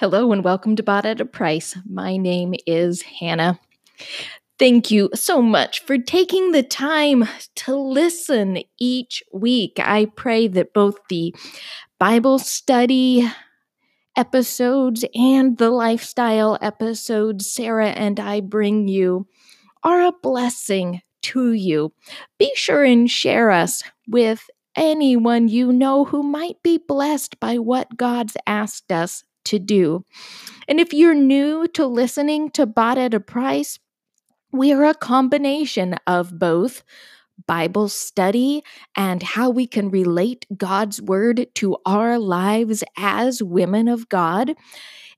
Hello and welcome to Bought at a Price. My name is Hannah. Thank you so much for taking the time to listen each week. I pray that both the Bible study episodes and the lifestyle episodes Sarah and I bring you are a blessing to you. Be sure and share us with anyone you know who might be blessed by what God's asked us to do. And if you're new to listening to Bought at a Price, we are a combination of both Bible study and how we can relate God's word to our lives as women of God.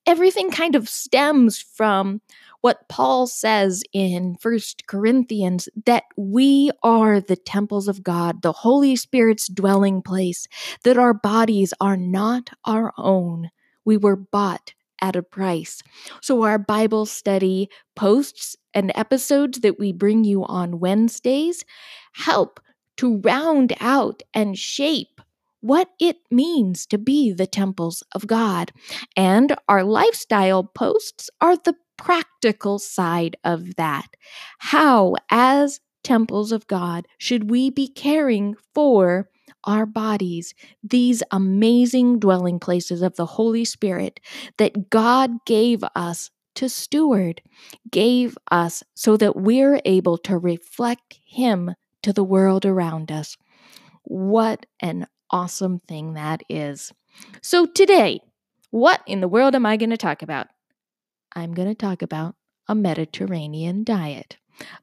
Everything kind of stems from what Paul says in First Corinthians that we are the temples of God, the Holy Spirit's dwelling place, that our bodies are not our own, we were bought at a price. So, our Bible study posts and episodes that we bring you on Wednesdays help to round out and shape what it means to be the temples of God. And our lifestyle posts are the practical side of that. How, as temples of God, should we be caring for our bodies, these amazing dwelling places of the Holy Spirit that God gave us to steward, gave us so that we're able to reflect Him to the world around us. What an awesome thing that is. So, today, what in the world am I going to talk about? I'm going to talk about a Mediterranean diet.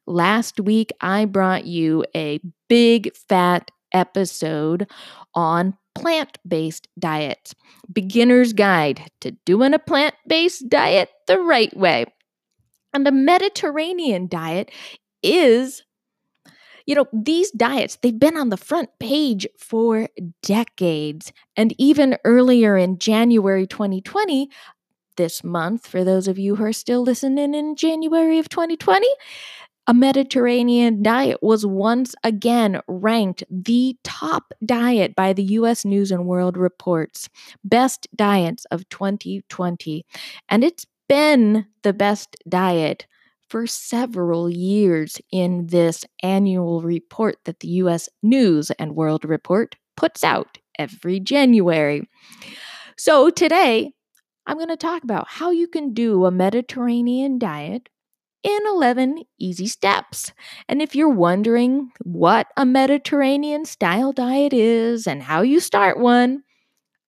Last week, I brought you a big fat episode on plant based diets. Beginner's Guide to Doing a Plant Based Diet the Right Way. And the Mediterranean diet is, you know, these diets, they've been on the front page for decades. And even earlier in January 2020, this month, for those of you who are still listening in January of 2020, a Mediterranean diet was once again ranked the top diet by the US News and World Report's best diets of 2020. And it's been the best diet for several years in this annual report that the US News and World Report puts out every January. So today, I'm going to talk about how you can do a Mediterranean diet in 11 easy steps. And if you're wondering what a Mediterranean style diet is and how you start one,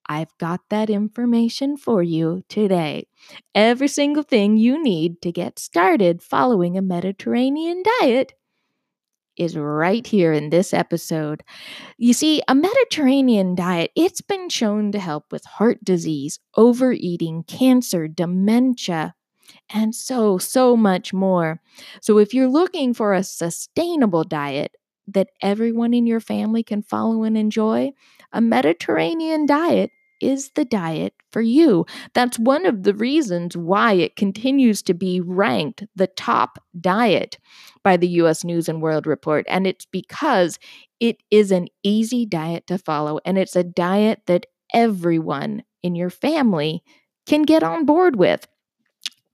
I've got that information for you today. Every single thing you need to get started following a Mediterranean diet is right here in this episode. You see, a Mediterranean diet, it's been shown to help with heart disease, overeating, cancer, dementia, and so, so much more. So, if you're looking for a sustainable diet that everyone in your family can follow and enjoy, a Mediterranean diet is the diet for you. That's one of the reasons why it continues to be ranked the top diet by the US News and World Report. And it's because it is an easy diet to follow, and it's a diet that everyone in your family can get on board with.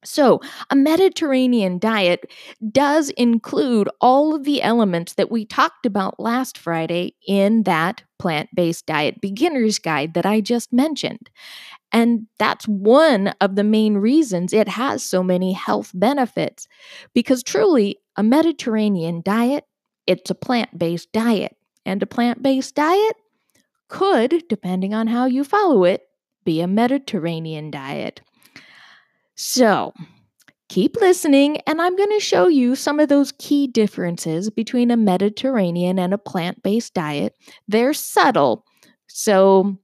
So, a Mediterranean diet does include all of the elements that we talked about last Friday in that plant based diet beginner's guide that I just mentioned. And that's one of the main reasons it has so many health benefits. Because truly, a Mediterranean diet, it's a plant based diet. And a plant based diet could, depending on how you follow it, be a Mediterranean diet. So, keep listening, and I'm going to show you some of those key differences between a Mediterranean and a plant based diet. They're subtle, so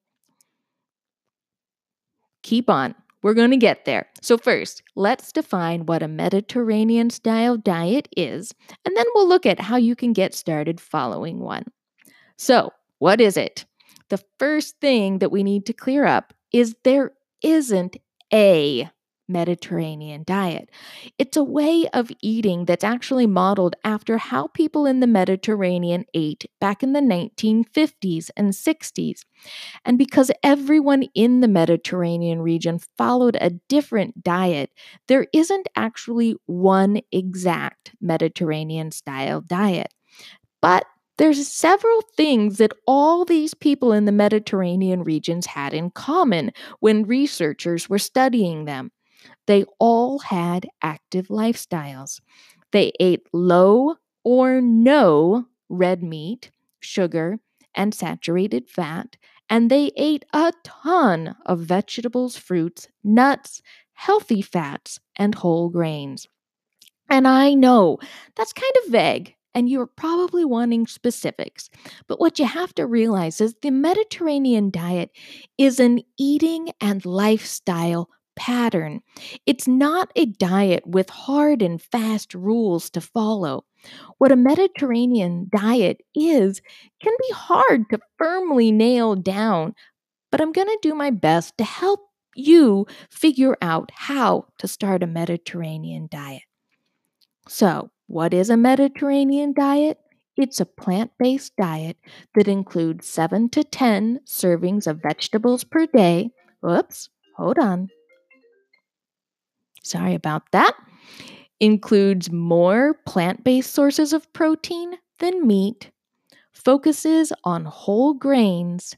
keep on. We're going to get there. So, first, let's define what a Mediterranean style diet is, and then we'll look at how you can get started following one. So, what is it? The first thing that we need to clear up is there isn't a Mediterranean diet. It's a way of eating that's actually modeled after how people in the Mediterranean ate back in the 1950s and 60s. And because everyone in the Mediterranean region followed a different diet, there isn't actually one exact Mediterranean style diet. But there's several things that all these people in the Mediterranean regions had in common when researchers were studying them. They all had active lifestyles. They ate low or no red meat, sugar, and saturated fat, and they ate a ton of vegetables, fruits, nuts, healthy fats, and whole grains. And I know that's kind of vague, and you're probably wanting specifics. But what you have to realize is the Mediterranean diet is an eating and lifestyle pattern. It's not a diet with hard and fast rules to follow. What a Mediterranean diet is can be hard to firmly nail down, but I'm going to do my best to help you figure out how to start a Mediterranean diet. So, what is a Mediterranean diet? It's a plant based diet that includes 7 to 10 servings of vegetables per day. Whoops, hold on. Sorry about that. Includes more plant based sources of protein than meat, focuses on whole grains,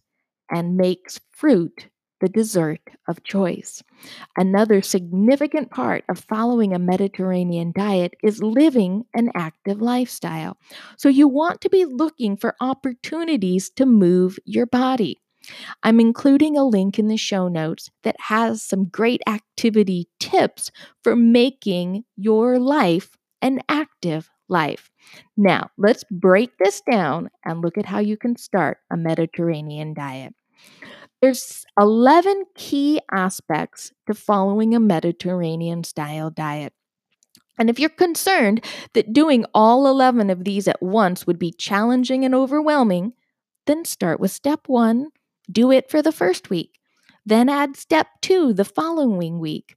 and makes fruit the dessert of choice. Another significant part of following a Mediterranean diet is living an active lifestyle. So you want to be looking for opportunities to move your body. I'm including a link in the show notes that has some great activity tips for making your life an active life. Now, let's break this down and look at how you can start a Mediterranean diet. There's 11 key aspects to following a Mediterranean style diet. And if you're concerned that doing all 11 of these at once would be challenging and overwhelming, then start with step one do it for the first week. Then add step two the following week.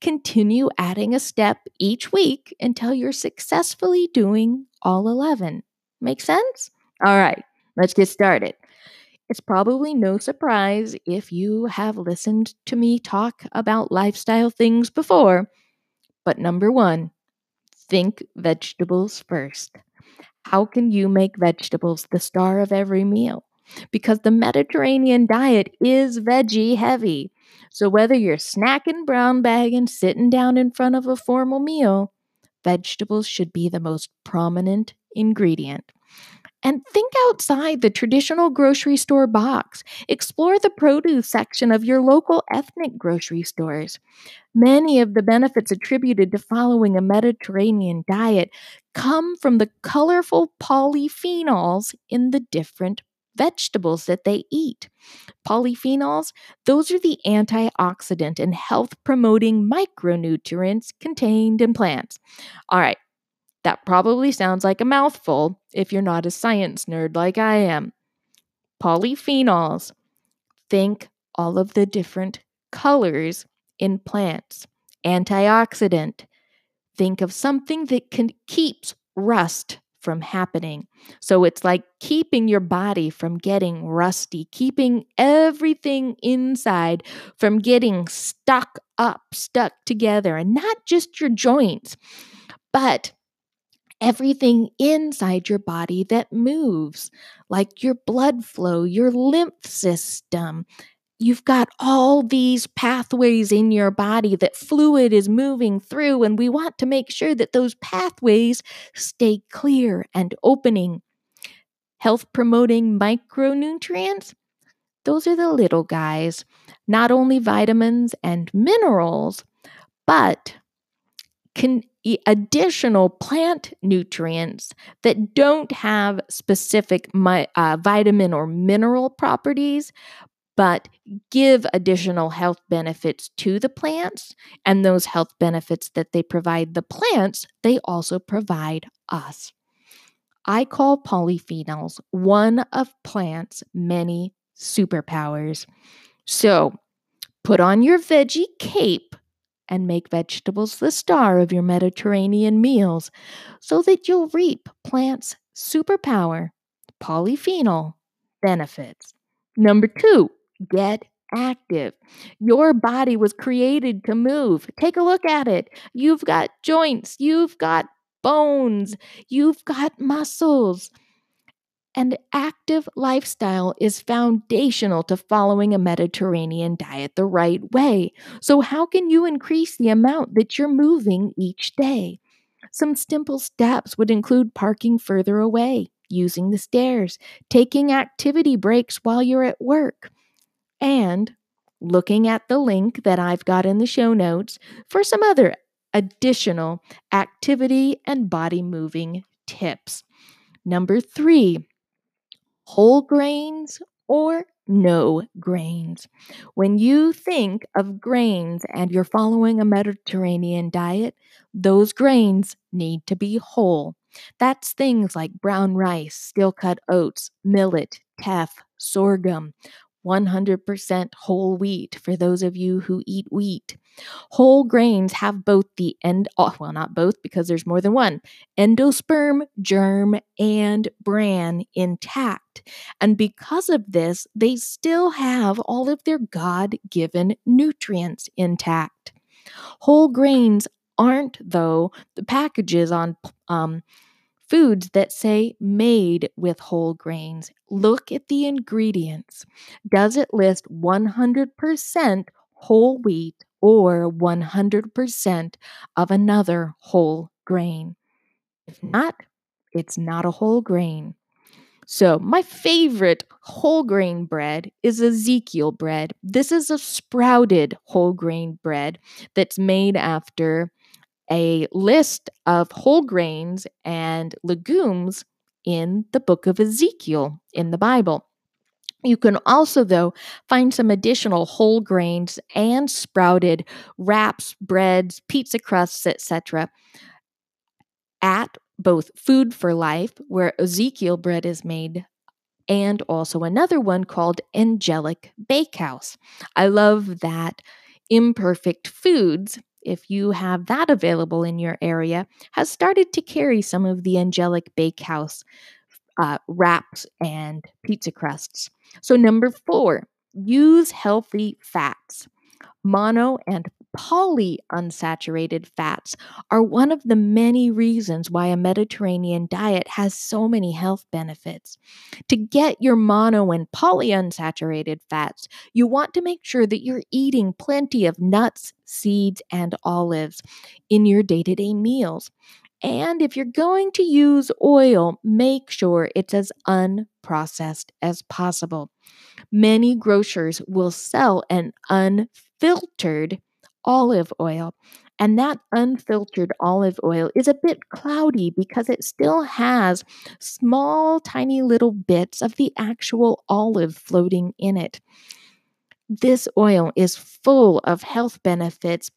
Continue adding a step each week until you're successfully doing all 11. Make sense? All right, let's get started. It's probably no surprise if you have listened to me talk about lifestyle things before. But number one, think vegetables first. How can you make vegetables the star of every meal? Because the Mediterranean diet is veggie heavy. So whether you're snacking, brown bagging, sitting down in front of a formal meal, vegetables should be the most prominent ingredient. And think outside the traditional grocery store box. Explore the produce section of your local ethnic grocery stores. Many of the benefits attributed to following a Mediterranean diet come from the colorful polyphenols in the different vegetables that they eat. Polyphenols, those are the antioxidant and health promoting micronutrients contained in plants. All right, that probably sounds like a mouthful if you're not a science nerd like I am. Polyphenols, think all of the different colors in plants. Antioxidant, think of something that can keeps rust from happening. So it's like keeping your body from getting rusty, keeping everything inside from getting stuck up, stuck together, and not just your joints, but everything inside your body that moves, like your blood flow, your lymph system, you've got all these pathways in your body that fluid is moving through, and we want to make sure that those pathways stay clear and opening. Health promoting micronutrients, those are the little guys, not only vitamins and minerals, but can additional plant nutrients that don't have specific uh, vitamin or mineral properties, but give additional health benefits to the plants. And those health benefits that they provide the plants, they also provide us. I call polyphenols one of plants' many superpowers. So put on your veggie cape and make vegetables the star of your Mediterranean meals so that you'll reap plants' superpower, polyphenol benefits. Number two, get active. Your body was created to move. Take a look at it. You've got joints, you've got bones, you've got muscles. An active lifestyle is foundational to following a Mediterranean diet the right way. So, how can you increase the amount that you're moving each day? Some simple steps would include parking further away, using the stairs, taking activity breaks while you're at work, and looking at the link that I've got in the show notes for some other additional activity and body moving tips. Number three, whole grains or no grains. When you think of grains and you're following a Mediterranean diet, those grains need to be whole. That's things like brown rice, steel cut oats, millet, teff, sorghum, 100% whole wheat for those of you who eat wheat. Whole grains have both the end, oh, well, not both because there's more than one, endosperm, germ, and bran intact. And because of this, they still have all of their God given nutrients intact. Whole grains aren't, though, the packages on um, foods that say made with whole grains. Look at the ingredients. Does it list 100% whole wheat or 100% of another whole grain? If hmm. not, it's not a whole grain. So, my favorite whole grain bread is Ezekiel bread. This is a sprouted whole grain bread that's made after a list of whole grains and legumes in the book of Ezekiel in the Bible. You can also, though, find some additional whole grains and sprouted wraps, breads, pizza crusts, etc. at both Food for Life, where Ezekiel bread is made, and also another one called Angelic Bakehouse. I love that Imperfect Foods if you have that available in your area, has started to carry some of the Angelic Bakehouse uh, wraps and pizza crusts. So, number four, use healthy fats. Mono and polyunsaturated fats are one of the many reasons why a Mediterranean diet has so many health benefits. To get your mono and polyunsaturated fats, you want to make sure that you're eating plenty of nuts, seeds, and olives in your day to day meals. And if you're going to use oil, make sure it's as unprocessed as possible. Many grocers will sell an unfiltered olive oil. And that unfiltered olive oil is a bit cloudy because it still has small, tiny little bits of the actual olive floating in it. This oil is full of health benefits,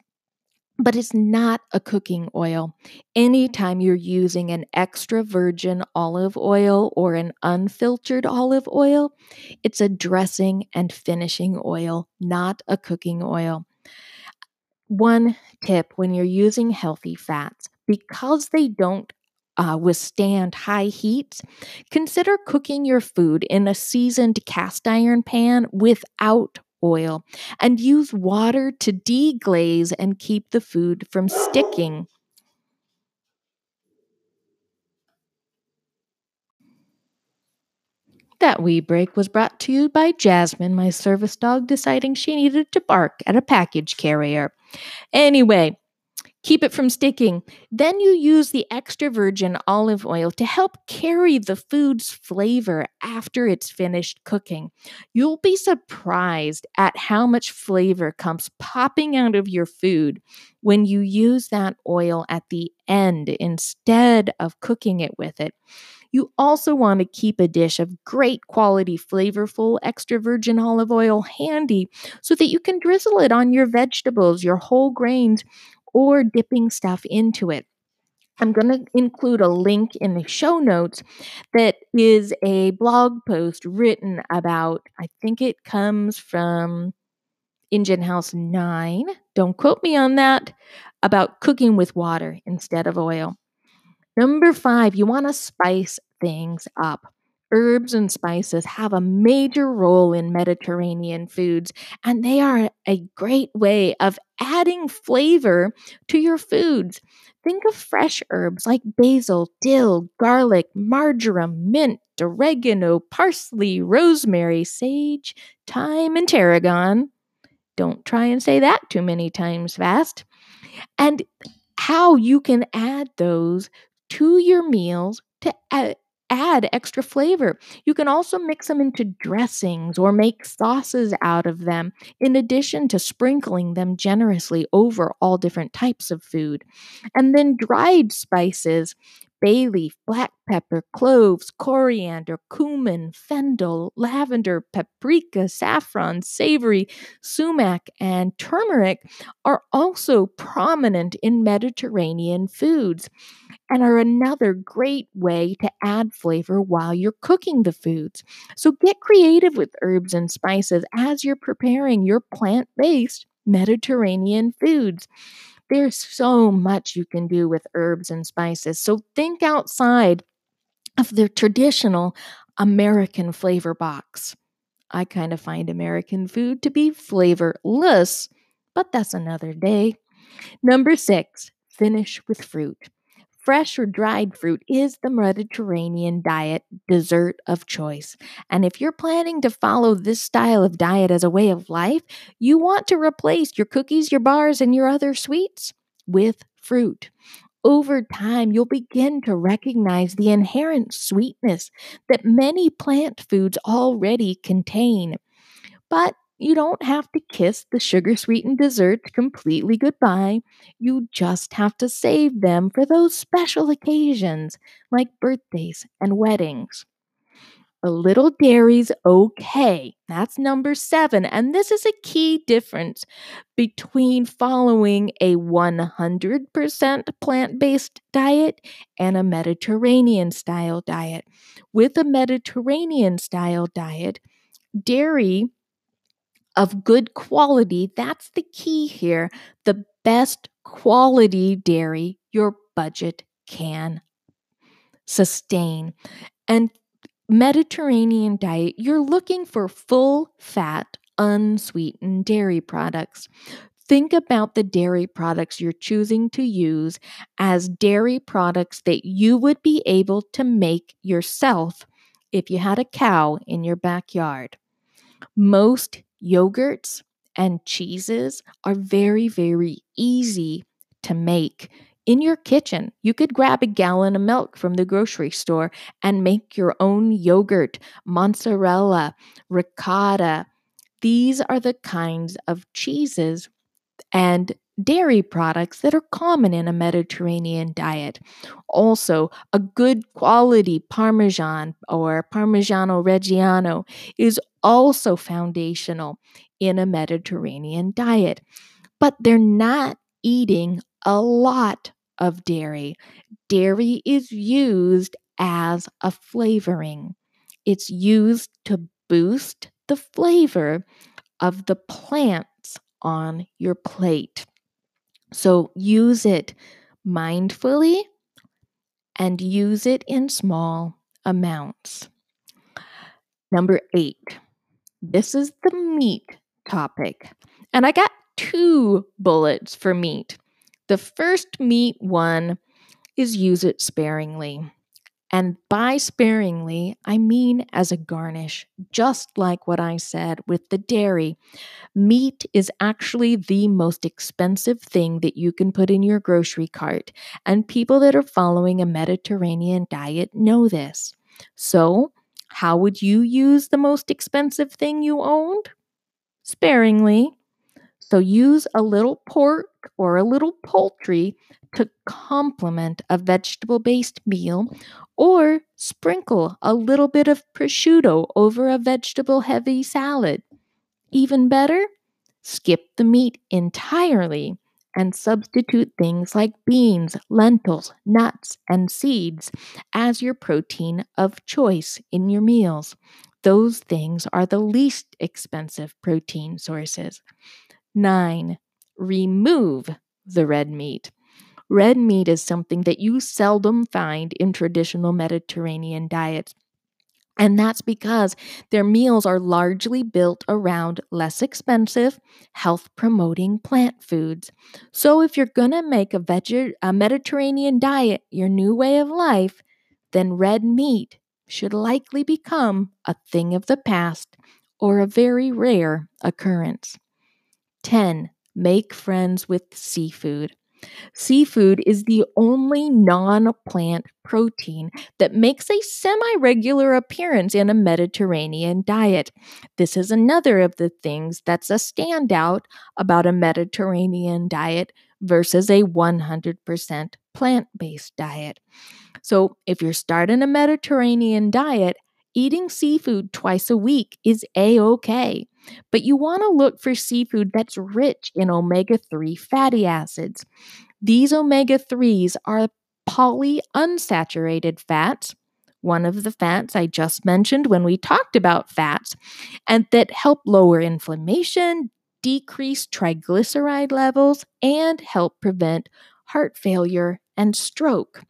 but it's not a cooking oil. Anytime you're using an extra virgin olive oil or an unfiltered olive oil, it's a dressing and finishing oil, not a cooking oil. One tip when you're using healthy fats, because they don't uh, withstand high heat, consider cooking your food in a seasoned cast iron pan without oil and use water to deglaze and keep the food from sticking. That wee break was brought to you by Jasmine, my service dog, deciding she needed to bark at a package carrier. Anyway, keep it from sticking. Then you use the extra virgin olive oil to help carry the food's flavor after it's finished cooking. You'll be surprised at how much flavor comes popping out of your food when you use that oil at the end instead of cooking it with it. You also want to keep a dish of great quality, flavorful extra virgin olive oil handy so that you can drizzle it on your vegetables, your whole grains, or dipping stuff into it. I'm going to include a link in the show notes that is a blog post written about, I think it comes from Engine House 9, don't quote me on that, about cooking with water instead of oil. Number five, you want to spice things up. Herbs and spices have a major role in Mediterranean foods, and they are a great way of adding flavor to your foods. Think of fresh herbs like basil, dill, garlic, marjoram, mint, oregano, parsley, rosemary, sage, thyme, and tarragon. Don't try and say that too many times fast. And how you can add those to your meals to add, extra flavor. You can also mix them into dressings or make sauces out of them, in addition to sprinkling them generously over all different types of food. And then dried spices. Bay leaf, black pepper, cloves, coriander, cumin, fennel, lavender, paprika, saffron, savory, sumac, and turmeric are also prominent in Mediterranean foods and are another great way to add flavor while you're cooking the foods. So get creative with herbs and spices as you're preparing your plant based Mediterranean foods. There's so much you can do with herbs and spices. So think outside of the traditional American flavor box. I kind of find American food to be flavorless, but that's another day. Number six, finish with fruit. Fresh or dried fruit is the Mediterranean diet dessert of choice. And if you're planning to follow this style of diet as a way of life, you want to replace your cookies, your bars, and your other sweets with fruit. Over time, you'll begin to recognize the inherent sweetness that many plant foods already contain. But you don't have to kiss the sugar sweetened desserts completely goodbye. You just have to save them for those special occasions like birthdays and weddings. A little dairy's okay. That's number seven. And this is a key difference between following a 100% plant based diet and a Mediterranean style diet. With a Mediterranean style diet, dairy of good quality. That's the key here. The best quality dairy your budget can sustain. And Mediterranean diet, you're looking for full fat, unsweetened dairy products. Think about the dairy products you're choosing to use as dairy products that you would be able to make yourself if you had a cow in your backyard. Most yogurts and cheeses are very, very easy to make in your kitchen. You could grab a gallon of milk from the grocery store and make your own yogurt, mozzarella, ricotta. These are the kinds of cheeses and dairy products that are common in a Mediterranean diet. Also, a good quality Parmesan or Parmigiano Reggiano is also foundational in a Mediterranean diet. But they're not eating a lot of dairy. Dairy is used as a flavoring, it's used to boost the flavor of the plants on your plate. So use it mindfully and use it in small amounts. Number eight, this is the meat topic. And I got two bullets for meat. The first meat one is use it sparingly. And by sparingly, I mean as a garnish, just like what I said with the dairy. Meat is actually the most expensive thing that you can put in your grocery cart, and people that are following a Mediterranean diet know this. So, how would you use the most expensive thing you owned? Sparingly. So, use a little pork or a little poultry to complement a vegetable based meal, or sprinkle a little bit of prosciutto over a vegetable heavy salad. Even better, skip the meat entirely and substitute things like beans, lentils, nuts, and seeds as your protein of choice in your meals. Those things are the least expensive protein sources. 9. Remove the red meat. Red meat is something that you seldom find in traditional Mediterranean diets. And that's because their meals are largely built around less expensive, health promoting plant foods. So, if you're going to make a, veg- a Mediterranean diet your new way of life, then red meat should likely become a thing of the past or a very rare occurrence. 10. Make friends with seafood. Seafood is the only non plant protein that makes a semi regular appearance in a Mediterranean diet. This is another of the things that's a standout about a Mediterranean diet versus a 100% plant based diet. So, if you're starting a Mediterranean diet, eating seafood twice a week is a okay. But you want to look for seafood that's rich in omega 3 fatty acids. These omega 3s are polyunsaturated fats, one of the fats I just mentioned when we talked about fats, and that help lower inflammation, decrease triglyceride levels, and help prevent heart failure and stroke.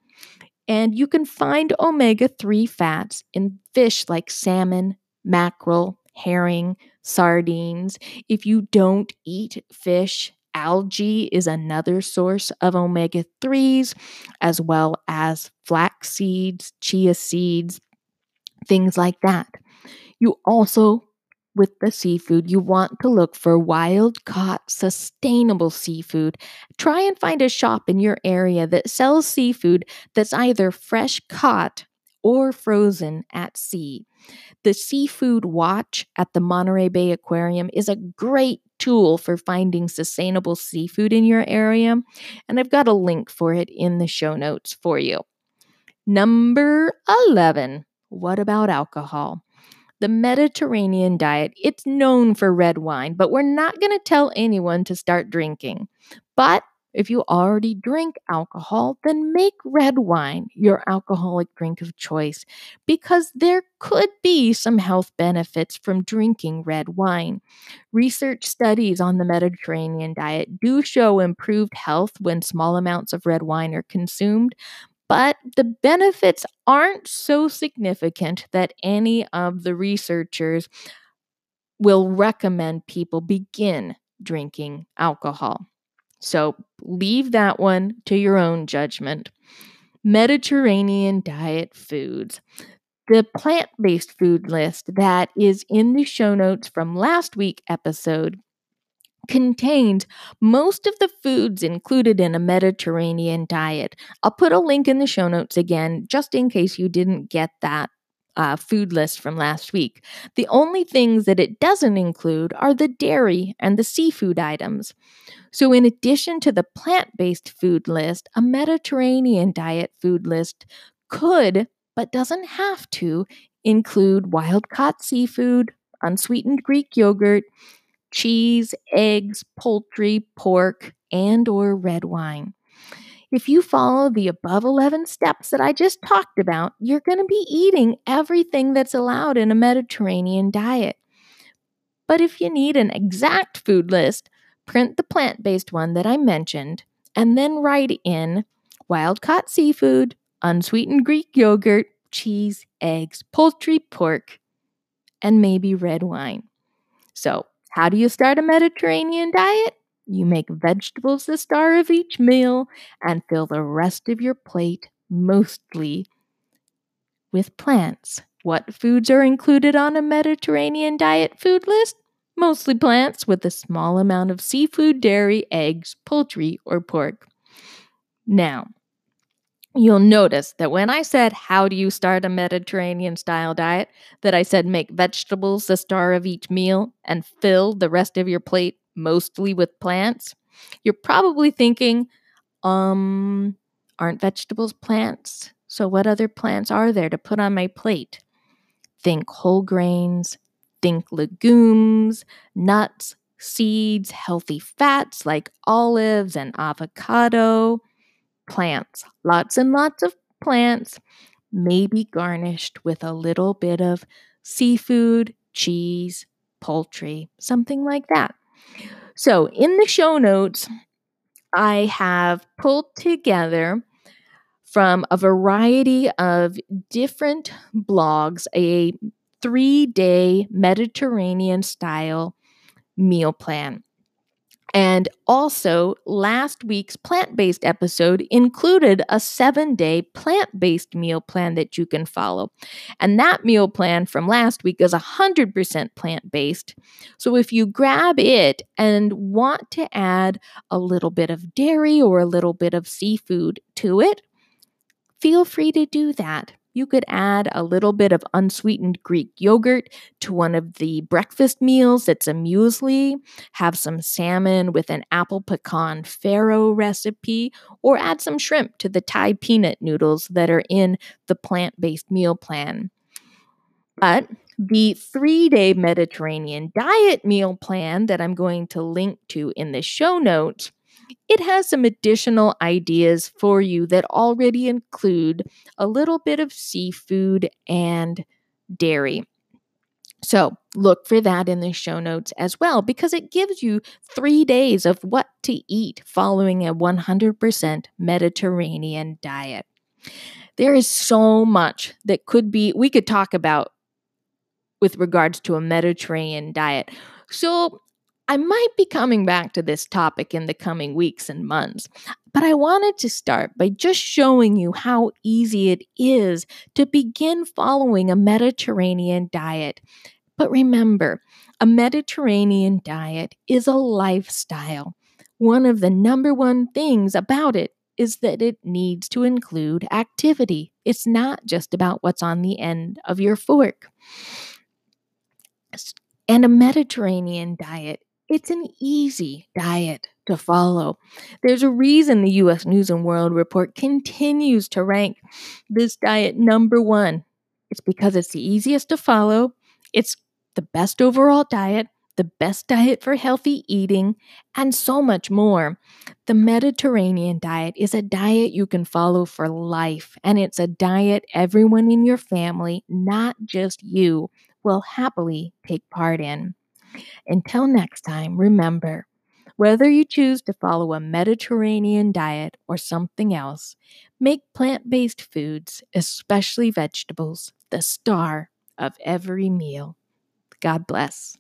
And you can find omega 3 fats in fish like salmon, mackerel, herring, sardines. If you don't eat fish, algae is another source of omega 3s, as well as flax seeds, chia seeds, things like that. You also with the seafood, you want to look for wild caught, sustainable seafood. Try and find a shop in your area that sells seafood that's either fresh caught or frozen at sea. The Seafood Watch at the Monterey Bay Aquarium is a great tool for finding sustainable seafood in your area, and I've got a link for it in the show notes for you. Number 11. What about alcohol? The Mediterranean diet, it's known for red wine, but we're not going to tell anyone to start drinking. But if you already drink alcohol, then make red wine your alcoholic drink of choice because there could be some health benefits from drinking red wine. Research studies on the Mediterranean diet do show improved health when small amounts of red wine are consumed, but the benefits aren't so significant that any of the researchers will recommend people begin drinking alcohol. So leave that one to your own judgment. Mediterranean diet foods. The plant based food list that is in the show notes from last week episode contains most of the foods included in a Mediterranean diet. I'll put a link in the show notes again, just in case you didn't get that uh, food list from last week. The only things that it doesn't include are the dairy and the seafood items. So, in addition to the plant based food list, a Mediterranean diet food list could, but doesn't have to, include wild caught seafood, unsweetened Greek yogurt, cheese, eggs, poultry, pork, and or red wine. If you follow the above 11 steps that I just talked about, you're going to be eating everything that's allowed in a Mediterranean diet. But if you need an exact food list, print the plant based one that I mentioned and then write in wild caught seafood, unsweetened Greek yogurt, cheese, eggs, poultry, pork, and maybe red wine. So how do you start a Mediterranean diet? You make vegetables the star of each meal and fill the rest of your plate mostly with plants. What foods are included on a Mediterranean diet food list? Mostly plants with a small amount of seafood, dairy, eggs, poultry, or pork. Now, You'll notice that when I said, How do you start a Mediterranean style diet? that I said, Make vegetables the star of each meal and fill the rest of your plate mostly with plants. You're probably thinking, Um, aren't vegetables plants? So, what other plants are there to put on my plate? Think whole grains, think legumes, nuts, seeds, healthy fats like olives and avocado, plants, lots and lots of plants, maybe garnished with a little bit of seafood, cheese, poultry, something like that. So, in the show notes, I have pulled together from a variety of different blogs a three day Mediterranean style meal plan. And also, last week's plant based episode included a seven day plant based meal plan that you can follow. And that meal plan from last week is 100% plant based. So if you grab it and want to add a little bit of dairy or a little bit of seafood to it, feel free to do that. You could add a little bit of unsweetened Greek yogurt to one of the breakfast meals that's a muesli, have some salmon with an apple pecan farro recipe, or add some shrimp to the Thai peanut noodles that are in the plant based meal plan. But the three day Mediterranean diet meal plan that I'm going to link to in the show notes it has some additional ideas for you that already include a little bit of seafood and dairy. So look for that in the show notes as well because it gives you three days of what to eat following a 100% Mediterranean diet. There is so much that could be, we could talk about with regards to a Mediterranean diet. So I might be coming back to this topic in the coming weeks and months, but I wanted to start by just showing you how easy it is to begin following a Mediterranean diet. But remember, a Mediterranean diet is a lifestyle. One of the number one things about it is that it needs to include activity. It's not just about what's on the end of your fork. And a Mediterranean diet it's an easy diet to follow. There's a reason the US News and World Report continues to rank this diet number one. It's because it's the easiest to follow, it's the best overall diet, the best diet for healthy eating, and so much more. The Mediterranean diet is a diet you can follow for life, and it's a diet everyone in your family, not just you, will happily take part in. Until next time, remember whether you choose to follow a Mediterranean diet or something else, make plant based foods, especially vegetables, the star of every meal. God bless.